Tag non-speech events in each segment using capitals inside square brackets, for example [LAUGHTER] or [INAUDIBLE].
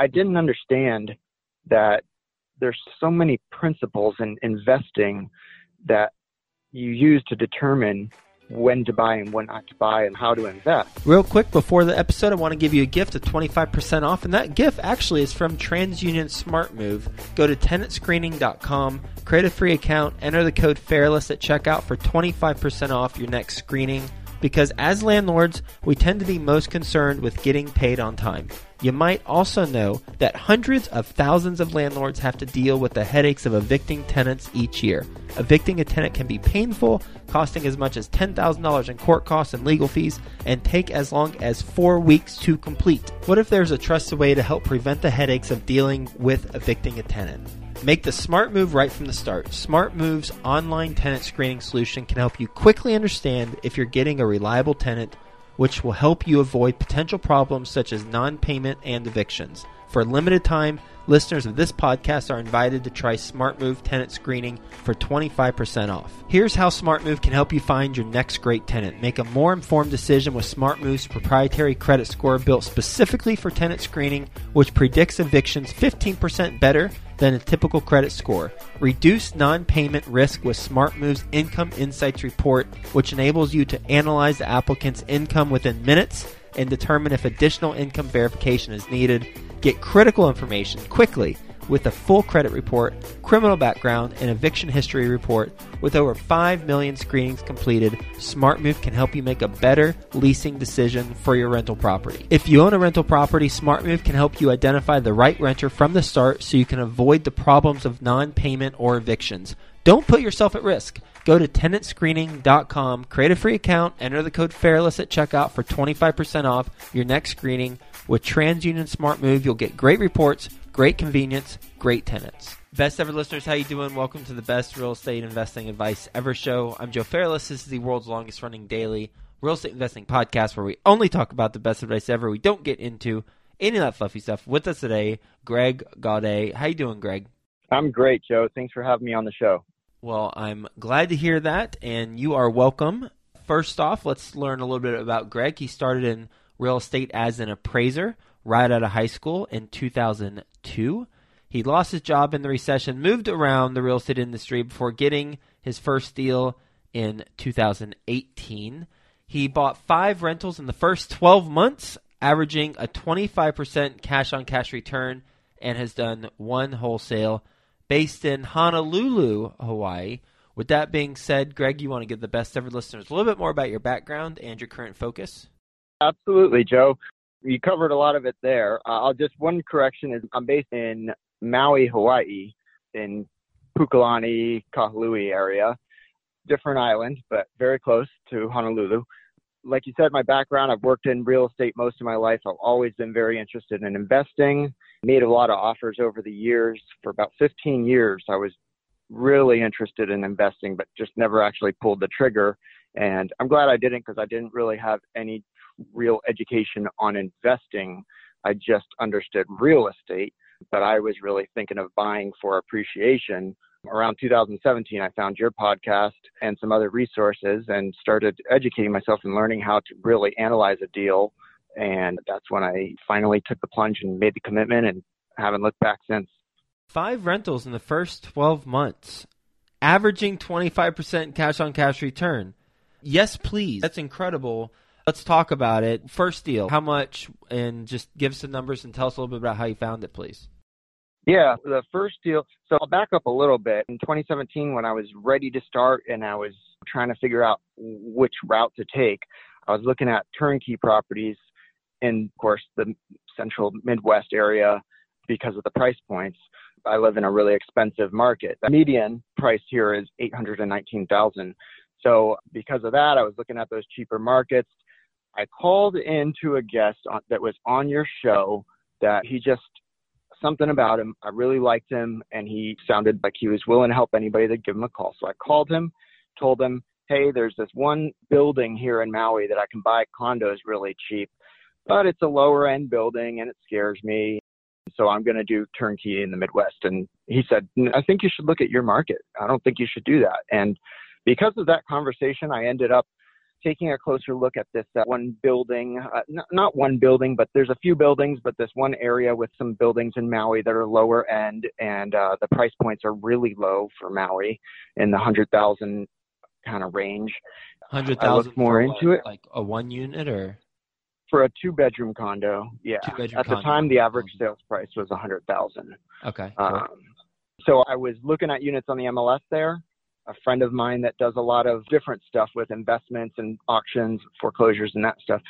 I didn't understand that there's so many principles in investing that you use to determine when to buy and when not to buy and how to invest. Real quick before the episode, I want to give you a gift of 25% off, and that gift actually is from TransUnion SmartMove. Go to tenantscreening.com, create a free account, enter the code FAIRLESS at checkout for 25% off your next screening. Because as landlords, we tend to be most concerned with getting paid on time. You might also know that hundreds of thousands of landlords have to deal with the headaches of evicting tenants each year. Evicting a tenant can be painful, costing as much as $10,000 in court costs and legal fees, and take as long as four weeks to complete. What if there's a trusted way to help prevent the headaches of dealing with evicting a tenant? Make the smart move right from the start. SmartMove's online tenant screening solution can help you quickly understand if you're getting a reliable tenant which will help you avoid potential problems such as non payment and evictions. For a limited time, listeners of this podcast are invited to try SmartMove tenant screening for 25% off. Here's how SmartMove can help you find your next great tenant. Make a more informed decision with SmartMove's proprietary credit score built specifically for tenant screening, which predicts evictions 15% better than a typical credit score. Reduce non payment risk with SmartMove's Income Insights Report, which enables you to analyze the applicant's income within minutes and determine if additional income verification is needed. Get critical information quickly with a full credit report, criminal background, and eviction history report. With over 5 million screenings completed, SmartMove can help you make a better leasing decision for your rental property. If you own a rental property, SmartMove can help you identify the right renter from the start so you can avoid the problems of non payment or evictions. Don't put yourself at risk. Go to tenantscreening.com, create a free account, enter the code FAIRLESS at checkout for 25% off your next screening. With TransUnion SmartMove, you'll get great reports Great convenience, great tenants. Best ever listeners, how you doing? Welcome to the best real estate investing advice ever show. I'm Joe Fairless. This is the world's longest running daily real estate investing podcast where we only talk about the best advice ever. We don't get into any of that fluffy stuff. With us today, Greg Gaudet. How you doing, Greg? I'm great, Joe. Thanks for having me on the show. Well, I'm glad to hear that, and you are welcome. First off, let's learn a little bit about Greg. He started in real estate as an appraiser right out of high school in 2002. He lost his job in the recession, moved around the real estate industry before getting his first deal in 2018. He bought five rentals in the first 12 months, averaging a 25% cash on cash return, and has done one wholesale based in Honolulu, Hawaii. With that being said, Greg, you want to give the best ever listeners a little bit more about your background and your current focus? Absolutely, Joe you covered a lot of it there. Uh, I'll just one correction is I'm based in Maui, Hawaii, in Pukalani, Kahului area. Different island, but very close to Honolulu. Like you said, my background, I've worked in real estate most of my life. I've always been very interested in investing. Made a lot of offers over the years. For about 15 years, I was really interested in investing, but just never actually pulled the trigger. And I'm glad I didn't because I didn't really have any real education on investing. I just understood real estate, but I was really thinking of buying for appreciation. Around 2017, I found your podcast and some other resources and started educating myself and learning how to really analyze a deal. And that's when I finally took the plunge and made the commitment and haven't looked back since. Five rentals in the first 12 months, averaging 25% cash on cash return. Yes, please. That's incredible. Let's talk about it. First deal, how much? And just give us the numbers and tell us a little bit about how you found it, please. Yeah, the first deal. So I'll back up a little bit. In 2017, when I was ready to start and I was trying to figure out which route to take, I was looking at turnkey properties in, of course, the central Midwest area because of the price points. I live in a really expensive market. The median price here is 819,000. So because of that, I was looking at those cheaper markets. I called into a guest on, that was on your show that he just something about him. I really liked him, and he sounded like he was willing to help anybody that give him a call. So I called him, told him, "Hey, there's this one building here in Maui that I can buy condos really cheap, but it's a lower end building and it scares me. So I'm going to do turnkey in the Midwest." And he said, "I think you should look at your market. I don't think you should do that." And because of that conversation, I ended up taking a closer look at this uh, one building, uh, n- not one building, but there's a few buildings, but this one area with some buildings in Maui that are lower end, and uh, the price points are really low for Maui in the hundred thousand kind of range. Hundred thousand more into what, it. like a one unit or For a two bedroom condo, yeah. Two-bedroom At the condo. time, the average sales price was a hundred thousand. okay. cool. Um, so I was looking at units on the MLS there. A friend of mine that does a lot of different stuff with investments and auctions, foreclosures, and that stuff.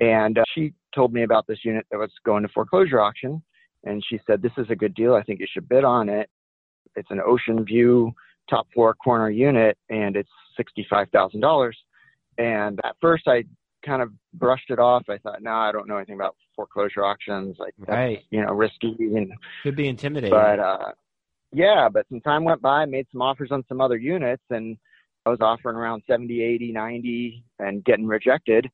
And uh, she told me about this unit that was going to foreclosure auction. And she said, This is a good deal. I think you should bid on it. It's an ocean view, top floor corner unit, and it's $65,000. And at first, I kind of brushed it off. I thought, No, I don't know anything about foreclosure auctions. Like, Right. you know, risky and Could be intimidating. but uh yeah but some time went by made some offers on some other units and i was offering around 70 80 90 and getting rejected.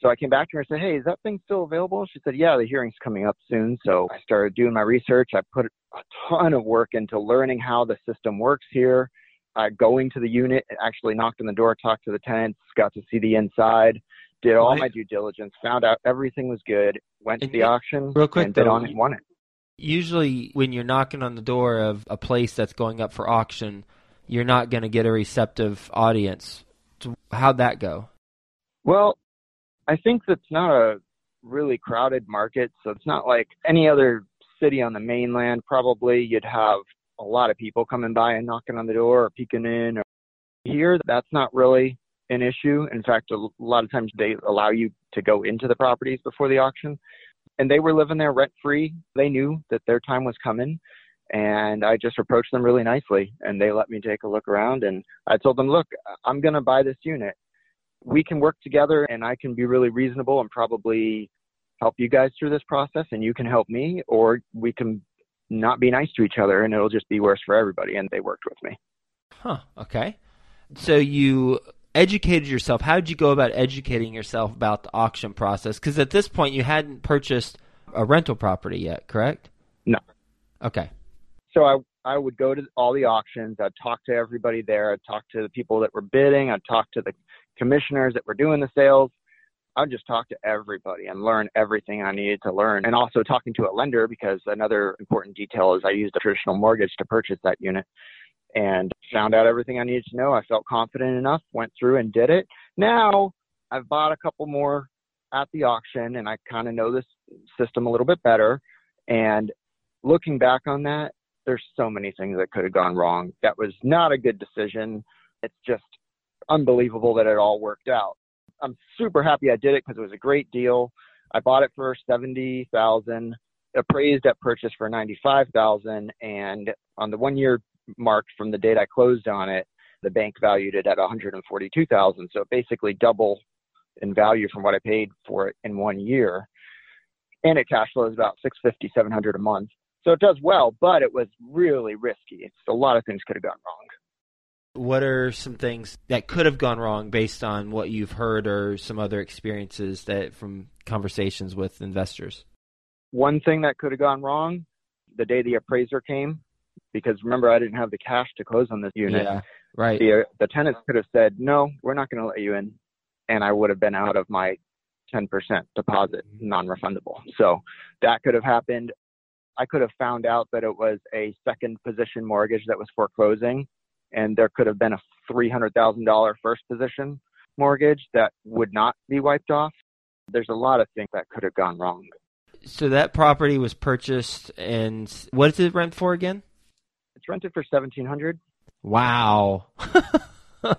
So i came back to her and said hey is that thing still available? She said yeah the hearing's coming up soon. So i started doing my research. I put a ton of work into learning how the system works here. Uh, going to the unit actually knocked on the door talked to the tenants got to see the inside did all Right. my due diligence found out everything was good went to the auction real quick, and bid though, on it and won it Usually, when you're knocking on the door of a place that's going up for auction, you're not going to get a receptive audience. How'd that go? Well, I think that's not a really crowded market. So it's not like any other city on the mainland. Probably you'd have a lot of people coming by and knocking on the door or peeking in. Or here, that's not really an issue. In fact, a lot of times they allow you to go into the properties before the auction. And they were living there rent free. They knew that their time was coming. And I just approached them really nicely and they let me take a look around. And I told them, look, I'm going to buy this unit we can work together and I can be really reasonable and probably help you guys through this process and you can help me or we can not be nice to each other and it'll just be worse for everybody and they worked with me. Huh. Okay. So you educated yourself. How did you go about educating yourself about the auction process? Because at this point, you hadn't purchased a rental property yet, correct? No. Okay. So I I would go to all the auctions, I'd talk to everybody there, I'd talk to the people that were bidding, I'd talk to the commissioners that were doing the sales. I'd just talk to everybody and learn everything I needed to learn. And also talking to a lender because another important detail is I used a traditional mortgage to purchase that unit and found out everything I needed to know. I felt confident enough, went through and did it. Now I've bought a couple more at the auction and I kind of know this system a little bit better. And looking back on that, there's so many things that could have gone wrong. That was not a good decision. It's just unbelievable that it all worked out. I'm super happy I did it because it was a great deal. I bought it for seventy thousand, appraised at purchase for ninety five thousand, and on the one year mark from the date I closed on it, the bank valued it at one hundred and forty two thousand. So basically double in value from what I paid for it in one year. And it cash flows about 650, 700 a month. So it does well, but it was really risky. It's a lot of things could have gone wrong. What are some things that could have gone wrong based on what you've heard or some other experiences that from conversations with investors? One thing that could have gone wrong the day the appraiser came, because remember I didn't have the cash to close on this unit. Yeah. Right. The uh, the tenants could have said, "No, we're not going to let you in," and I would have been out of my 10% deposit, mm-hmm. non-refundable. So that could have happened. I could have found out that it was a second position mortgage that was foreclosing, and there could have been a $300,000 first position mortgage that would not be wiped off. There's a lot of things that could have gone wrong. So that property was purchased, and what is it rent for again? It's rented for 1700 Wow. [LAUGHS]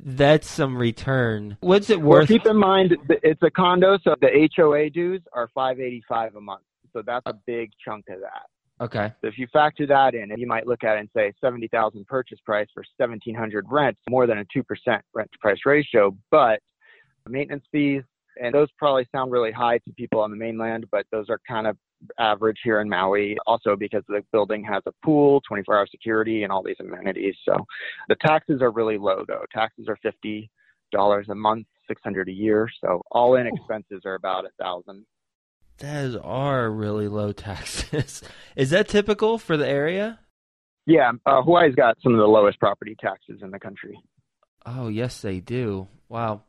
That's some return. What's it Well, worth? keep in mind it's a condo, so the HOA dues are 585 a month. So that's a big chunk of that. okay. So if you factor that in, you might look at it and say 70,000 purchase price for 1700 rent, more than a 2% rent to price ratio, but maintenance fees, and those probably sound really high to people on the mainland, but those are kind of average here in Maui. Also because the building has a pool, 24 hour security, and all these amenities. So the taxes are really low though. Taxes are $50 a month, 600 a year. So all in expenses are about a thousand. Those are really low taxes. [LAUGHS] Is that typical for the area? Yeah, uh, Hawaii's got some of the lowest property taxes in the country. Oh, yes, they do. Wow.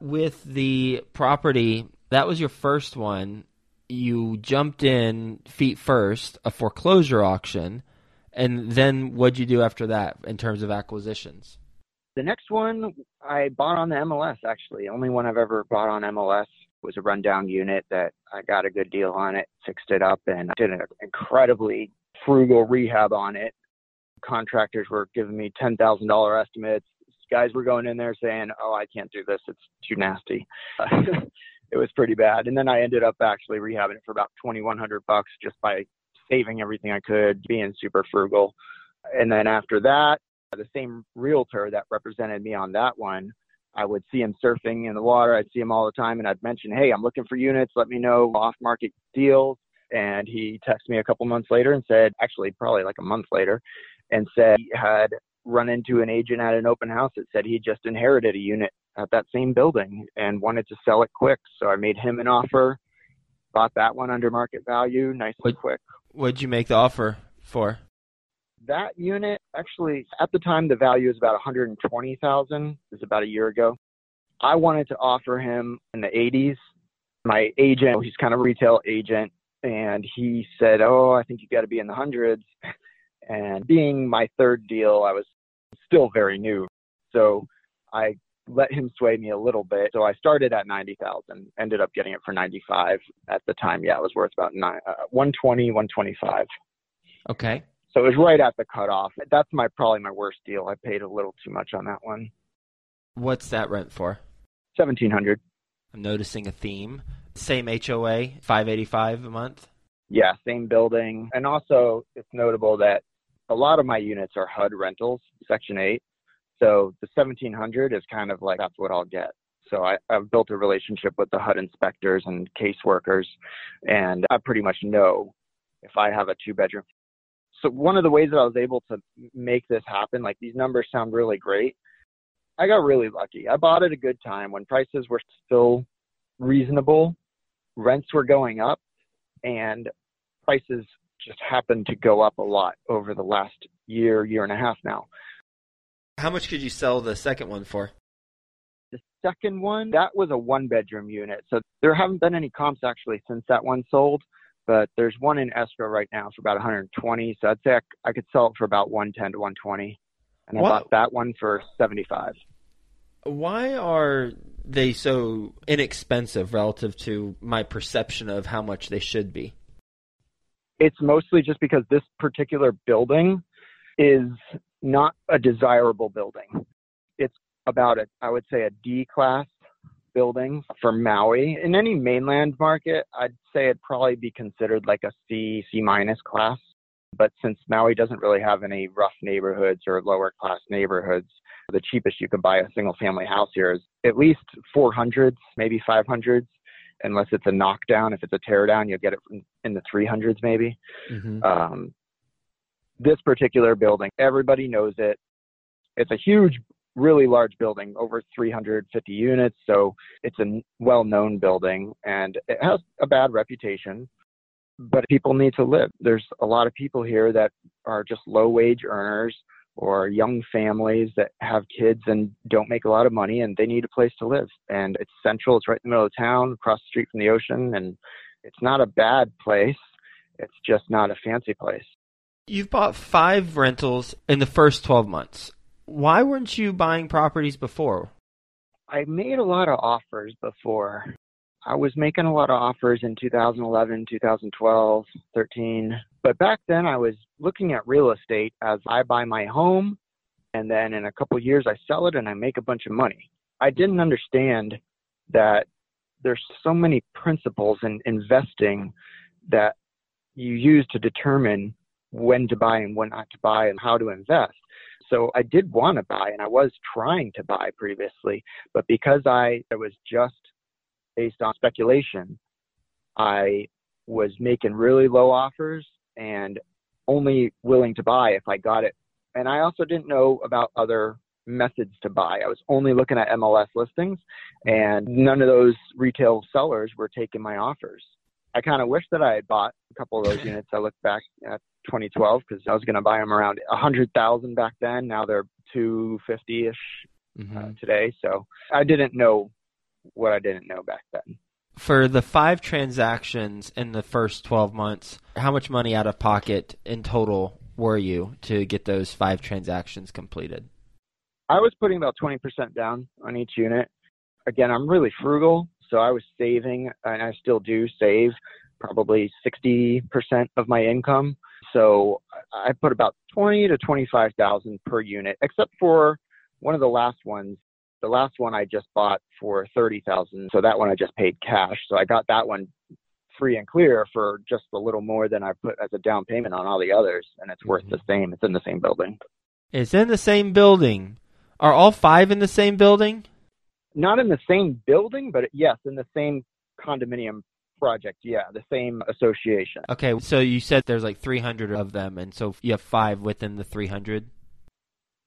With the property, that was your first one. You jumped in feet first, a foreclosure auction, and then what'd you do after that in terms of acquisitions? The next one I bought on the MLS actually. Only one I've ever bought on MLS was a rundown unit that I got a good deal on it, fixed it up, and did an incredibly frugal rehab on it. Contractors were giving me ten thousand dollar estimates. Guys were going in there saying, "Oh, I can't do this; it's too nasty." [LAUGHS] it was pretty bad. And then I ended up actually rehabbing it for about twenty one hundred bucks just by saving everything I could, being super frugal. And then after that, the same realtor that represented me on that one, I would see him surfing in the water. I'd see him all the time, and I'd mention, "Hey, I'm looking for units. Let me know off-market deals." And he texted me a couple months later and said, actually, probably like a month later, and said he had run into an agent at an open house that said he just inherited a unit at that same building and wanted to sell it quick. So I made him an offer, bought that one under market value, nice and quick. What'd you make the offer for? That unit actually at the time the value was about 120,000. It was about a year ago. I wanted to offer him in the 80s. My agent, he's kind of a retail agent, and he said, "Oh, I think you got to be in the hundreds." And being my third deal, I was still very new, so I let him sway me a little bit. So I started at 90,000, ended up getting it for 95 at the time. Yeah, it was worth about nine, uh, 120, 125. Okay. So it was right at the cutoff. That's my probably my worst deal. I paid a little too much on that one. What's that rent for? 1700. I'm noticing a theme. Same HOA, 585 a month. Yeah, same building. And also it's notable that a lot of my units are HUD rentals, section 8. So the 1700 is kind of like that's what I'll get. So I, I've built a relationship with the HUD inspectors and caseworkers, and I pretty much know if I have a two bedroom so one of the ways that I was able to make this happen, like these numbers sound really great. I got really lucky. I bought at a good time when prices were still reasonable, rents were going up, and prices just happened to go up a lot over the last year, year and a half now. How much could you sell the second one for? The second one, that was a one bedroom unit. So there haven't been any comps actually since that one sold but there's one in escrow right now for about 120. So I'd say I, I could sell it for about 110 to 120, and I bought that one for 75. Why are they so inexpensive relative to my perception of how much they should be? It's mostly just because this particular building is not a desirable building. It's about a, I would say, a D class building for Maui. In any mainland market, I'd say it'd probably be considered like a C, C minus class. But since Maui doesn't really have any rough neighborhoods or lower class neighborhoods, the cheapest you could buy a single family house here is at least 400s, maybe 500s, unless it's a knockdown. If it's a tear down, you'll get it in the 300s maybe. Mm-hmm. Um, this particular building, everybody knows it. It's a huge really large building, over 350 units. So it's a well known building and it has a bad reputation, but people need to live. There's a lot of people here that are just low wage earners or young families that have kids and don't make a lot of money and they need a place to live. And it's central, it's right in the middle of town, across the street from the ocean. And it's not a bad place, it's just not a fancy place. You've bought five rentals in the first 12 months why weren't you buying properties before? I made a lot of offers before. I was making a lot of offers in 2011, 2012, 13. But back then I was looking at real estate as I buy my home and then in a couple of years I sell it and I make a bunch of money. I didn't understand that there's so many principles in investing that you use to determine when to buy and when not to buy and how to invest. So I did want to buy and I was trying to buy previously, but because I it was just based on speculation, I was making really low offers and only willing to buy if I got it. And I also didn't know about other methods to buy. I was only looking at MLS listings and none of those retail sellers were taking my offers. I kind of wish that I had bought a couple of those [LAUGHS] units. I look back at 2012 because I was going to buy them around 100,000 back then. Now they're 250 ish. Mm-hmm. uh, today. So I didn't know what I didn't know back then. For the five transactions in the first 12 months, how much money out of pocket in total were you to get those five transactions completed? I was putting about 20% down on each unit. Again, I'm really frugal, so I was saving, and I still do save probably 60% of my income. So I put about 20 to 25,000 per unit, except for one of the last ones. The last one I just bought for 30,000. So that one I just paid cash. So I got that one free and clear for just a little more than I put as a down payment on all the others, and it's worth the mm-hmm. same. It's in the same building. It's in the same building. Are all five in the same building? Not in the same building, but yes, in the same condominium project. Yeah, the same association. Okay, so you said there's like 300 of them, and so you have five within the 300.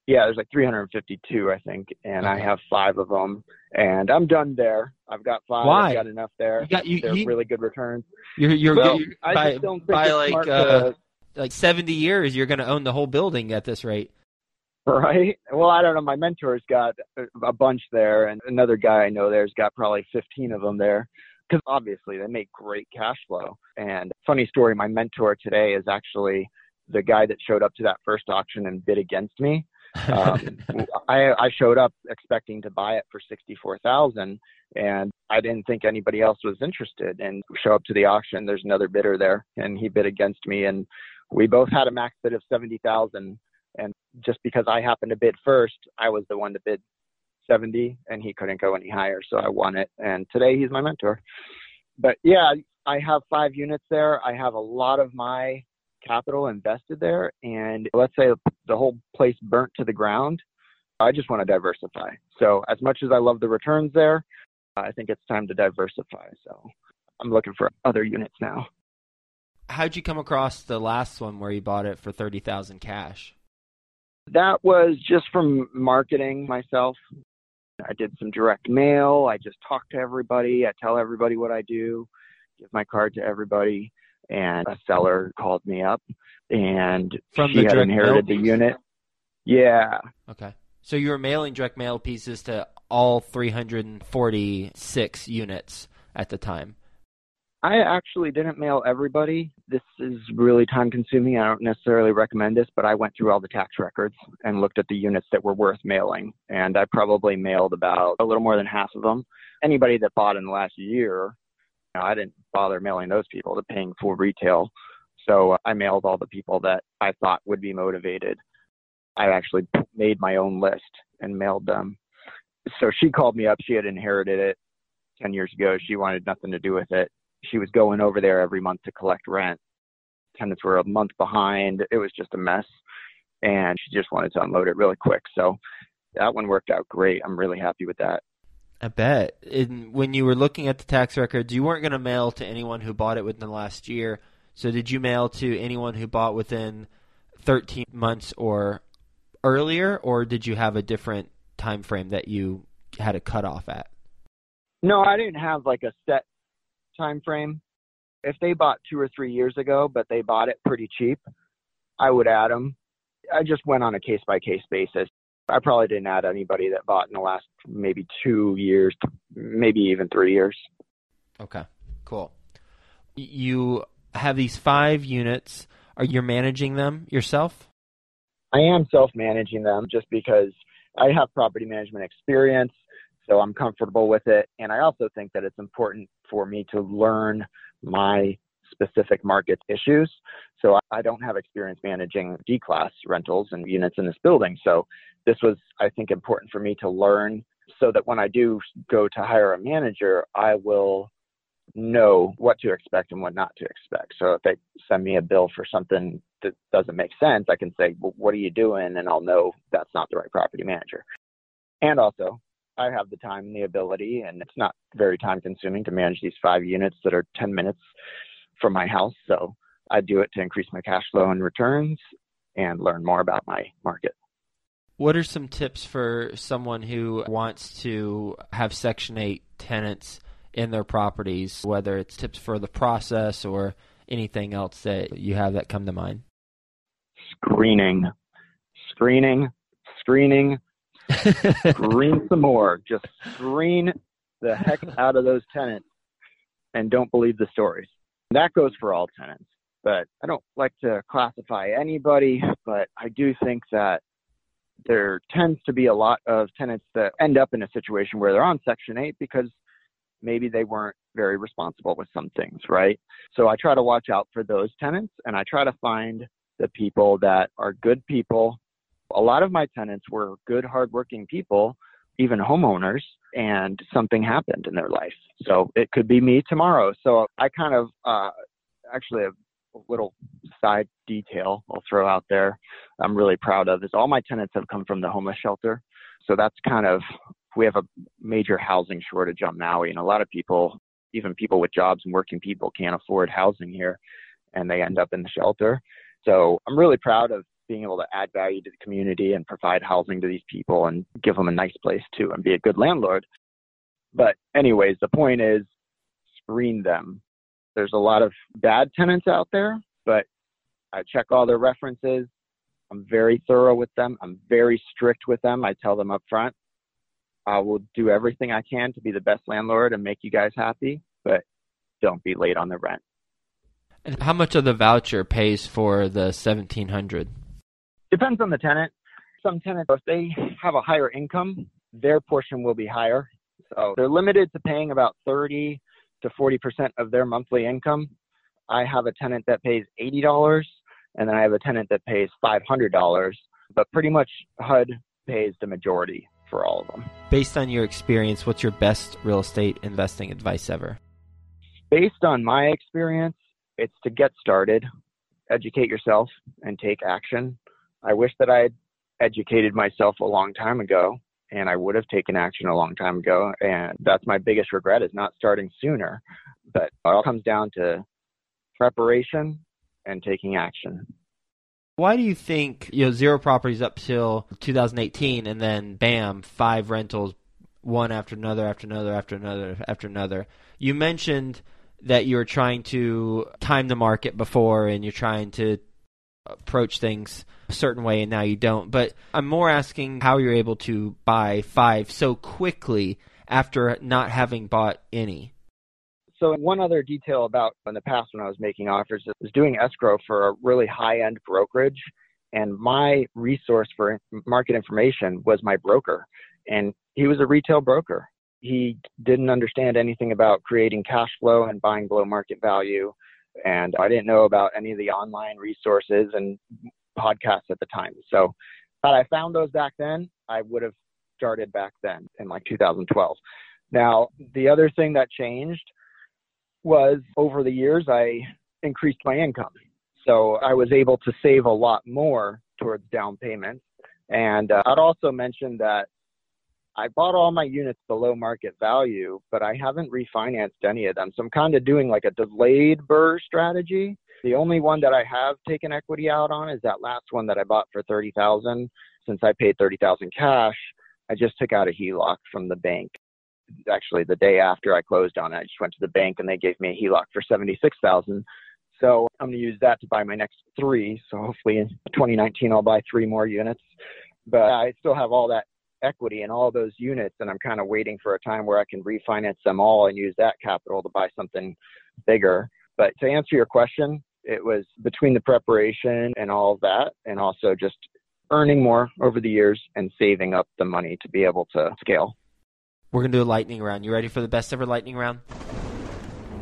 Yeah, there's like 352, I think, and I have five of them, and I'm done there. I've got five. Why? I've got enough there. You got you, They're you really good returns. you're you're, well, you're I by, just don't think by like uh, to, like 70 years you're going to own the whole building at this rate. right? Well, I don't know. My mentor's got a bunch there, and another guy I know there's got probably 15 of them there. Because obviously they make great cash flow. And funny story, my mentor today is actually the guy that showed up to that first auction and bid against me. Um, [LAUGHS] I, I showed up expecting to buy it for sixty-four thousand, and I didn't think anybody else was interested. And show up to the auction, there's another bidder there, and he bid against me, and we both had a max bid of seventy thousand. And just because I happened to bid first, I was the one to bid seventy, and he couldn't go any higher, so I won it. And today he's my mentor. But yeah, I have five units there. I have a lot of my capital invested there and let's say the whole place burnt to the ground i just want to diversify. So as much as i love the returns there i think it's time to diversify. So i'm looking for other units now. How'd you come across the last one where you bought it for 30,000 cash? that was just from marketing myself. I did some direct mail. I just talk to everybody. I tell everybody what i do give my card to everybody and a seller called me up and From she the had inherited the unit yeah Okay. So you were mailing direct mail pieces to all 346 units at the time. I actually didn't mail everybody. This is really time consuming. I don't necessarily recommend this, but I went through all the tax records and looked at the units that were worth mailing. And I probably mailed about a little more than half of them. Anybody that bought in the last year, know, I didn't bother mailing those people to paying full retail. So uh, I mailed all the people that I thought would be motivated. I actually made my own list and mailed them. So she called me up. She had inherited it 10 years ago. She wanted nothing to do with it she was going over there every month to collect rent. Tenants were a month behind. It was just a mess. And she just wanted to unload it really quick. So that one worked out great. I'm really happy with that. I bet. In, when you were looking at the tax records, you weren't going to mail to anyone who bought it within the last year. So did you mail to anyone who bought within 13 months or earlier, or did you have a different time frame that you had a cutoff at? No, I didn't have like a set time frame. If they bought two or three years ago, but they bought it pretty cheap, I would add them. I just went on a case by case basis. I probably didn't add anybody that bought in the last maybe two years, maybe even three years. Okay, cool. You have these five units. Are you managing them yourself? I am self managing them just because I have property management experience, so I'm comfortable with it. And I also think that it's important for me to learn my specific market issues. So I don't have experience managing D class rentals and units in this building. So this was, I think, important for me to learn so that when I do go to hire a manager, I will know what to expect and what not to expect. So if they send me a bill for something that doesn't make sense, I can say, well, what are you doing? And I'll know that's not the right property manager. And also, I have the time and the ability, and it's not very time consuming to manage these five units that are 10 minutes from my house. So I do it to increase my cash flow and returns and learn more about my market. What are some tips for someone who wants to have Section 8 tenants in their properties, whether it's tips for the process or anything else that you have that come to mind? Screening, screening, screening, [LAUGHS] screen some more. Just screen the heck out of those tenants and don't believe the stories. That goes for all tenants. But I don't like to classify anybody, but I do think that there tends to be a lot of tenants that end up in a situation where they're on Section 8 because maybe they weren't very responsible with some things, right? So I try to watch out for those tenants and I try to find the people that are good people. A lot of my tenants were good, hardworking people, even homeowners, and something happened in their life. So it could be me tomorrow. So I kind of uh, actually a little side detail I'll throw out there I'm really proud of is all my tenants have come from the homeless shelter. So that's kind of we have a major housing shortage on Maui, and a lot of people, even people with jobs and working people, can't afford housing here, and they end up in the shelter. So I'm really proud of being able to add value to the community and provide housing to these people and give them a nice place to and be a good landlord. But anyways, the point is screen them. There's a lot of bad tenants out there, but I check all their references. I'm very thorough with them. I'm very strict with them. I tell them up front, I will do everything I can to be the best landlord and make you guys happy, but don't be late on the rent. And how much of the voucher pays for the 1700? Depends on the tenant. Some tenants, if they have a higher income, their portion will be higher. So they're limited to paying about 30 to 40% of their monthly income. I have a tenant that pays $80 and then I have a tenant that pays $500, but pretty much HUD pays the majority for all of them. Based on your experience, what's your best real estate investing advice ever? Based on my experience, it's to get started, educate yourself, and take action. I wish that I had educated myself a long time ago and I would have taken action a long time ago. And that's my biggest regret is not starting sooner. But it all comes down to preparation and taking action. Why do you think you know zero properties up till 2018 and then bam five rentals one after another after another after another after another? You mentioned that you're trying to time the market before and you're trying to approach things a certain way and now you don't. But I'm more asking how you're able to buy five so quickly after not having bought any. So one other detail about in the past when I was making offers is doing escrow for a really high end brokerage. And my resource for market information was my broker. And he was a retail broker. He didn't understand anything about creating cash flow and buying below market value. And I didn't know about any of the online resources and podcasts at the time. So had I found those back then, I would have started back then in like 2012. Now, the other thing that changed was over the years, I increased my income. So I was able to save a lot more towards down payments. And uh, I'd also mention that I bought all my units below market value, but I haven't refinanced any of them. So I'm kind of doing like a delayed BRRRR strategy. The only one that I have taken equity out on is that last one that I bought for 30,000. Since I paid 30,000 cash, I just took out a HELOC from the bank actually the day after I closed on it, I just went to the bank and they gave me a HELOC for seventy six thousand. So I'm going to use that to buy my next three. So hopefully in 2019 I'll buy three more units. But I still have all that equity in all those units, and I'm kind of waiting for a time where I can refinance them all and use that capital to buy something bigger. But to answer your question, it was between the preparation and all of that, and also just earning more over the years and saving up the money to be able to scale. We're going to do a lightning round. You ready for the best ever lightning round?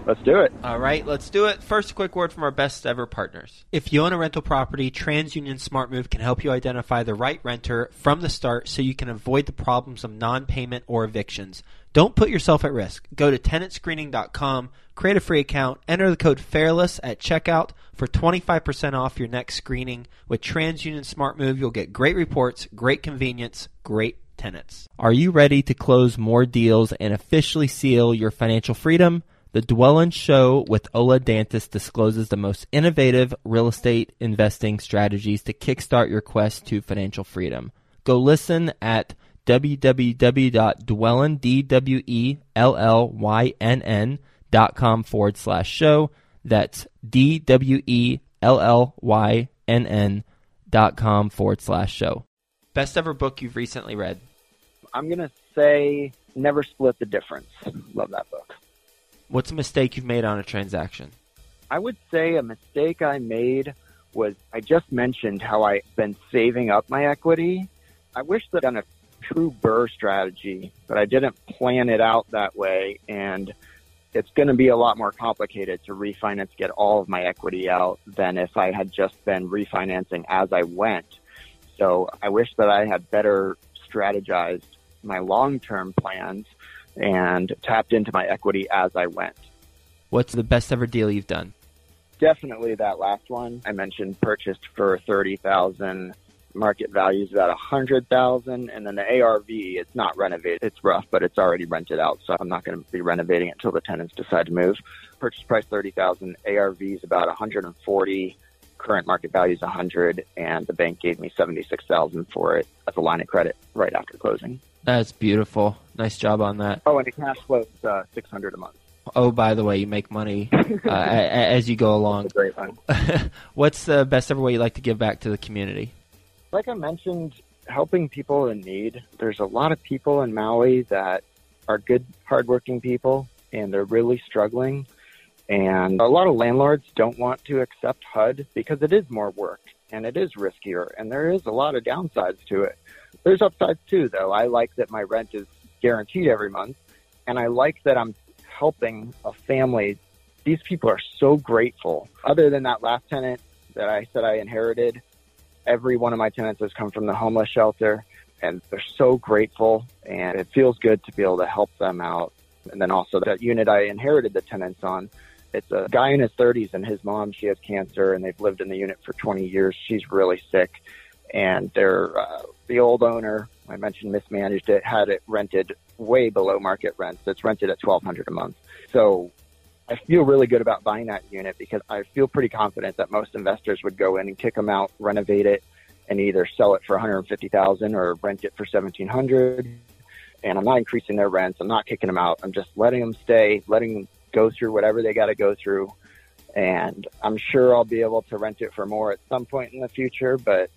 Let's do it. All right, let's do it. First, a quick word from our best ever partners. If you own a rental property, TransUnion SmartMove can help you identify the right renter from the start so you can avoid the problems of non payment or evictions. Don't put yourself at risk. Go to tenantscreening.com, create a free account, enter the code FAIRLESS at checkout for 25% off your next screening. With TransUnion SmartMove, you'll get great reports, great convenience, great tenants. Are you ready to close more deals and officially seal your financial freedom? The Dwellynn Show with Ola Dantis discloses the most innovative real estate investing strategies to kickstart your quest to financial freedom. Go listen at www.dwellynn, D-W-E-L-L-Y-N-N dot com forward slash show. That's D-W-E-L-L-Y-N-N dot com forward slash show. Best ever book you've recently read? I'm going to say Never Split the Difference. Love that book. What's a mistake you've made on a transaction? I would say a mistake I made was I just mentioned how I've been saving up my equity. I wish that done a true BRRRR strategy, but I didn't plan it out that way. And it's going to be a lot more complicated to refinance, get all of my equity out than if I had just been refinancing as I went. So I wish that I had better strategized my long-term plans and tapped into my equity as I went. What's the best ever deal you've done? Definitely that last one I mentioned purchased for 30,000 market value is about a hundred thousand, and then the ARV it's not renovated. It's rough, but it's already rented out, so I'm not going to be renovating it until the tenants decide to move. Purchase price thirty thousand. ARV is about a hundred and forty. Current market value is a hundred, and the bank gave me seventy six thousand for it as a line of credit right after closing. That's beautiful. Nice job on that. Oh, and the cash flow is uh, six hundred a month. Oh, by the way, you make money uh, [LAUGHS] as you go along. Great fun. [LAUGHS] What's the best ever way you like to give back to the community? like I mentioned, helping people in need. There's a lot of people in Maui that are good, hardworking people, and they're really struggling. And a lot of landlords don't want to accept HUD because it is more work and it is riskier, and there is a lot of downsides to it. There's upsides too, though. I like that my rent is guaranteed every month, and I like that I'm helping a family. These people are so grateful. Other than that last tenant that I said I inherited, every one of my tenants has come from the homeless shelter and they're so grateful and it feels good to be able to help them out. And then also that unit I inherited the tenants on, it's a guy in his 30s and his mom, she has cancer and they've lived in the unit for 20 years. She's really sick and they're, uh, the old owner, I mentioned mismanaged it, had it rented way below market rents. It's rented at 1200 a month. So I feel really good about buying that unit because I feel pretty confident that most investors would go in and kick them out, renovate it, and either sell it for 150,000 or rent it for 1,700. And I'm not increasing their rents. I'm not kicking them out. I'm just letting them stay, letting go through whatever they got to go through. And I'm sure I'll be able to rent it for more at some point in the future. But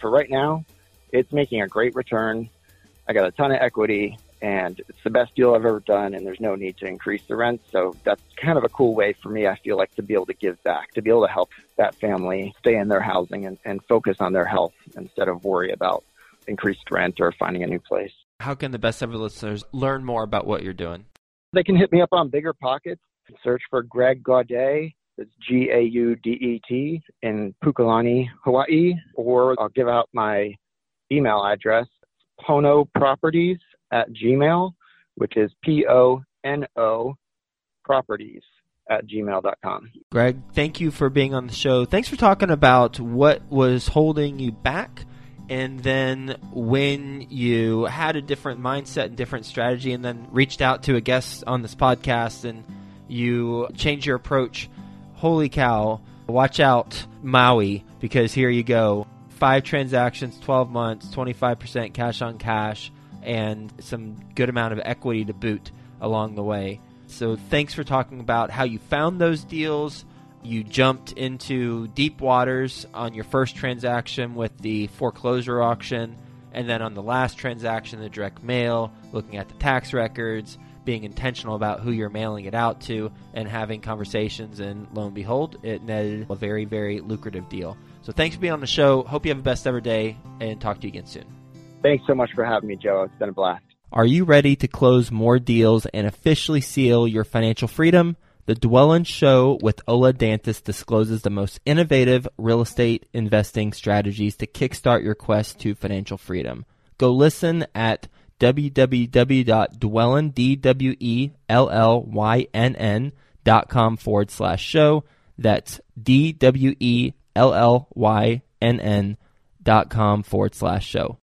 for right now, it's making a great return. I got a ton of equity and it's the best deal I've ever done, and there's no need to increase the rent. So that's kind of a cool way for me, I feel like, to be able to give back, to be able to help that family stay in their housing and, and focus on their health instead of worry about increased rent or finding a new place. How can the best ever listeners learn more about what you're doing? They can hit me up on Bigger Pockets, and search for Greg Gaudet. It's G A U D E T in Pukalani, Hawaii, or I'll give out my email address, Pono Properties at Gmail, which is P O N O properties at gmail.com. Greg, thank you for being on the show. Thanks for talking about what was holding you back and then when you had a different mindset and different strategy and then reached out to a guest on this podcast and you changed your approach. Holy cow, watch out Maui because here you go. Five transactions, 12 months, 25% cash on cash and some good amount of equity to boot along the way. So thanks for talking about how you found those deals. You jumped into deep waters on your first transaction with the foreclosure auction, and then on the last transaction, the direct mail, looking at the tax records, being intentional about who you're mailing it out to, and having conversations. And lo and behold, it netted a very, very lucrative deal. So thanks for being on the show. Hope you have a best ever day, and talk to you again soon. Thanks so much for having me, Joe. It's been a blast. Are you ready to close more deals and officially seal your financial freedom? The Dwellynn Show with Ola Dantis discloses the most innovative real estate investing strategies to kickstart your quest to financial freedom. Go listen at www.dwellynn.com forward slash show. That's D W E L L Y N N dot com forward slash show.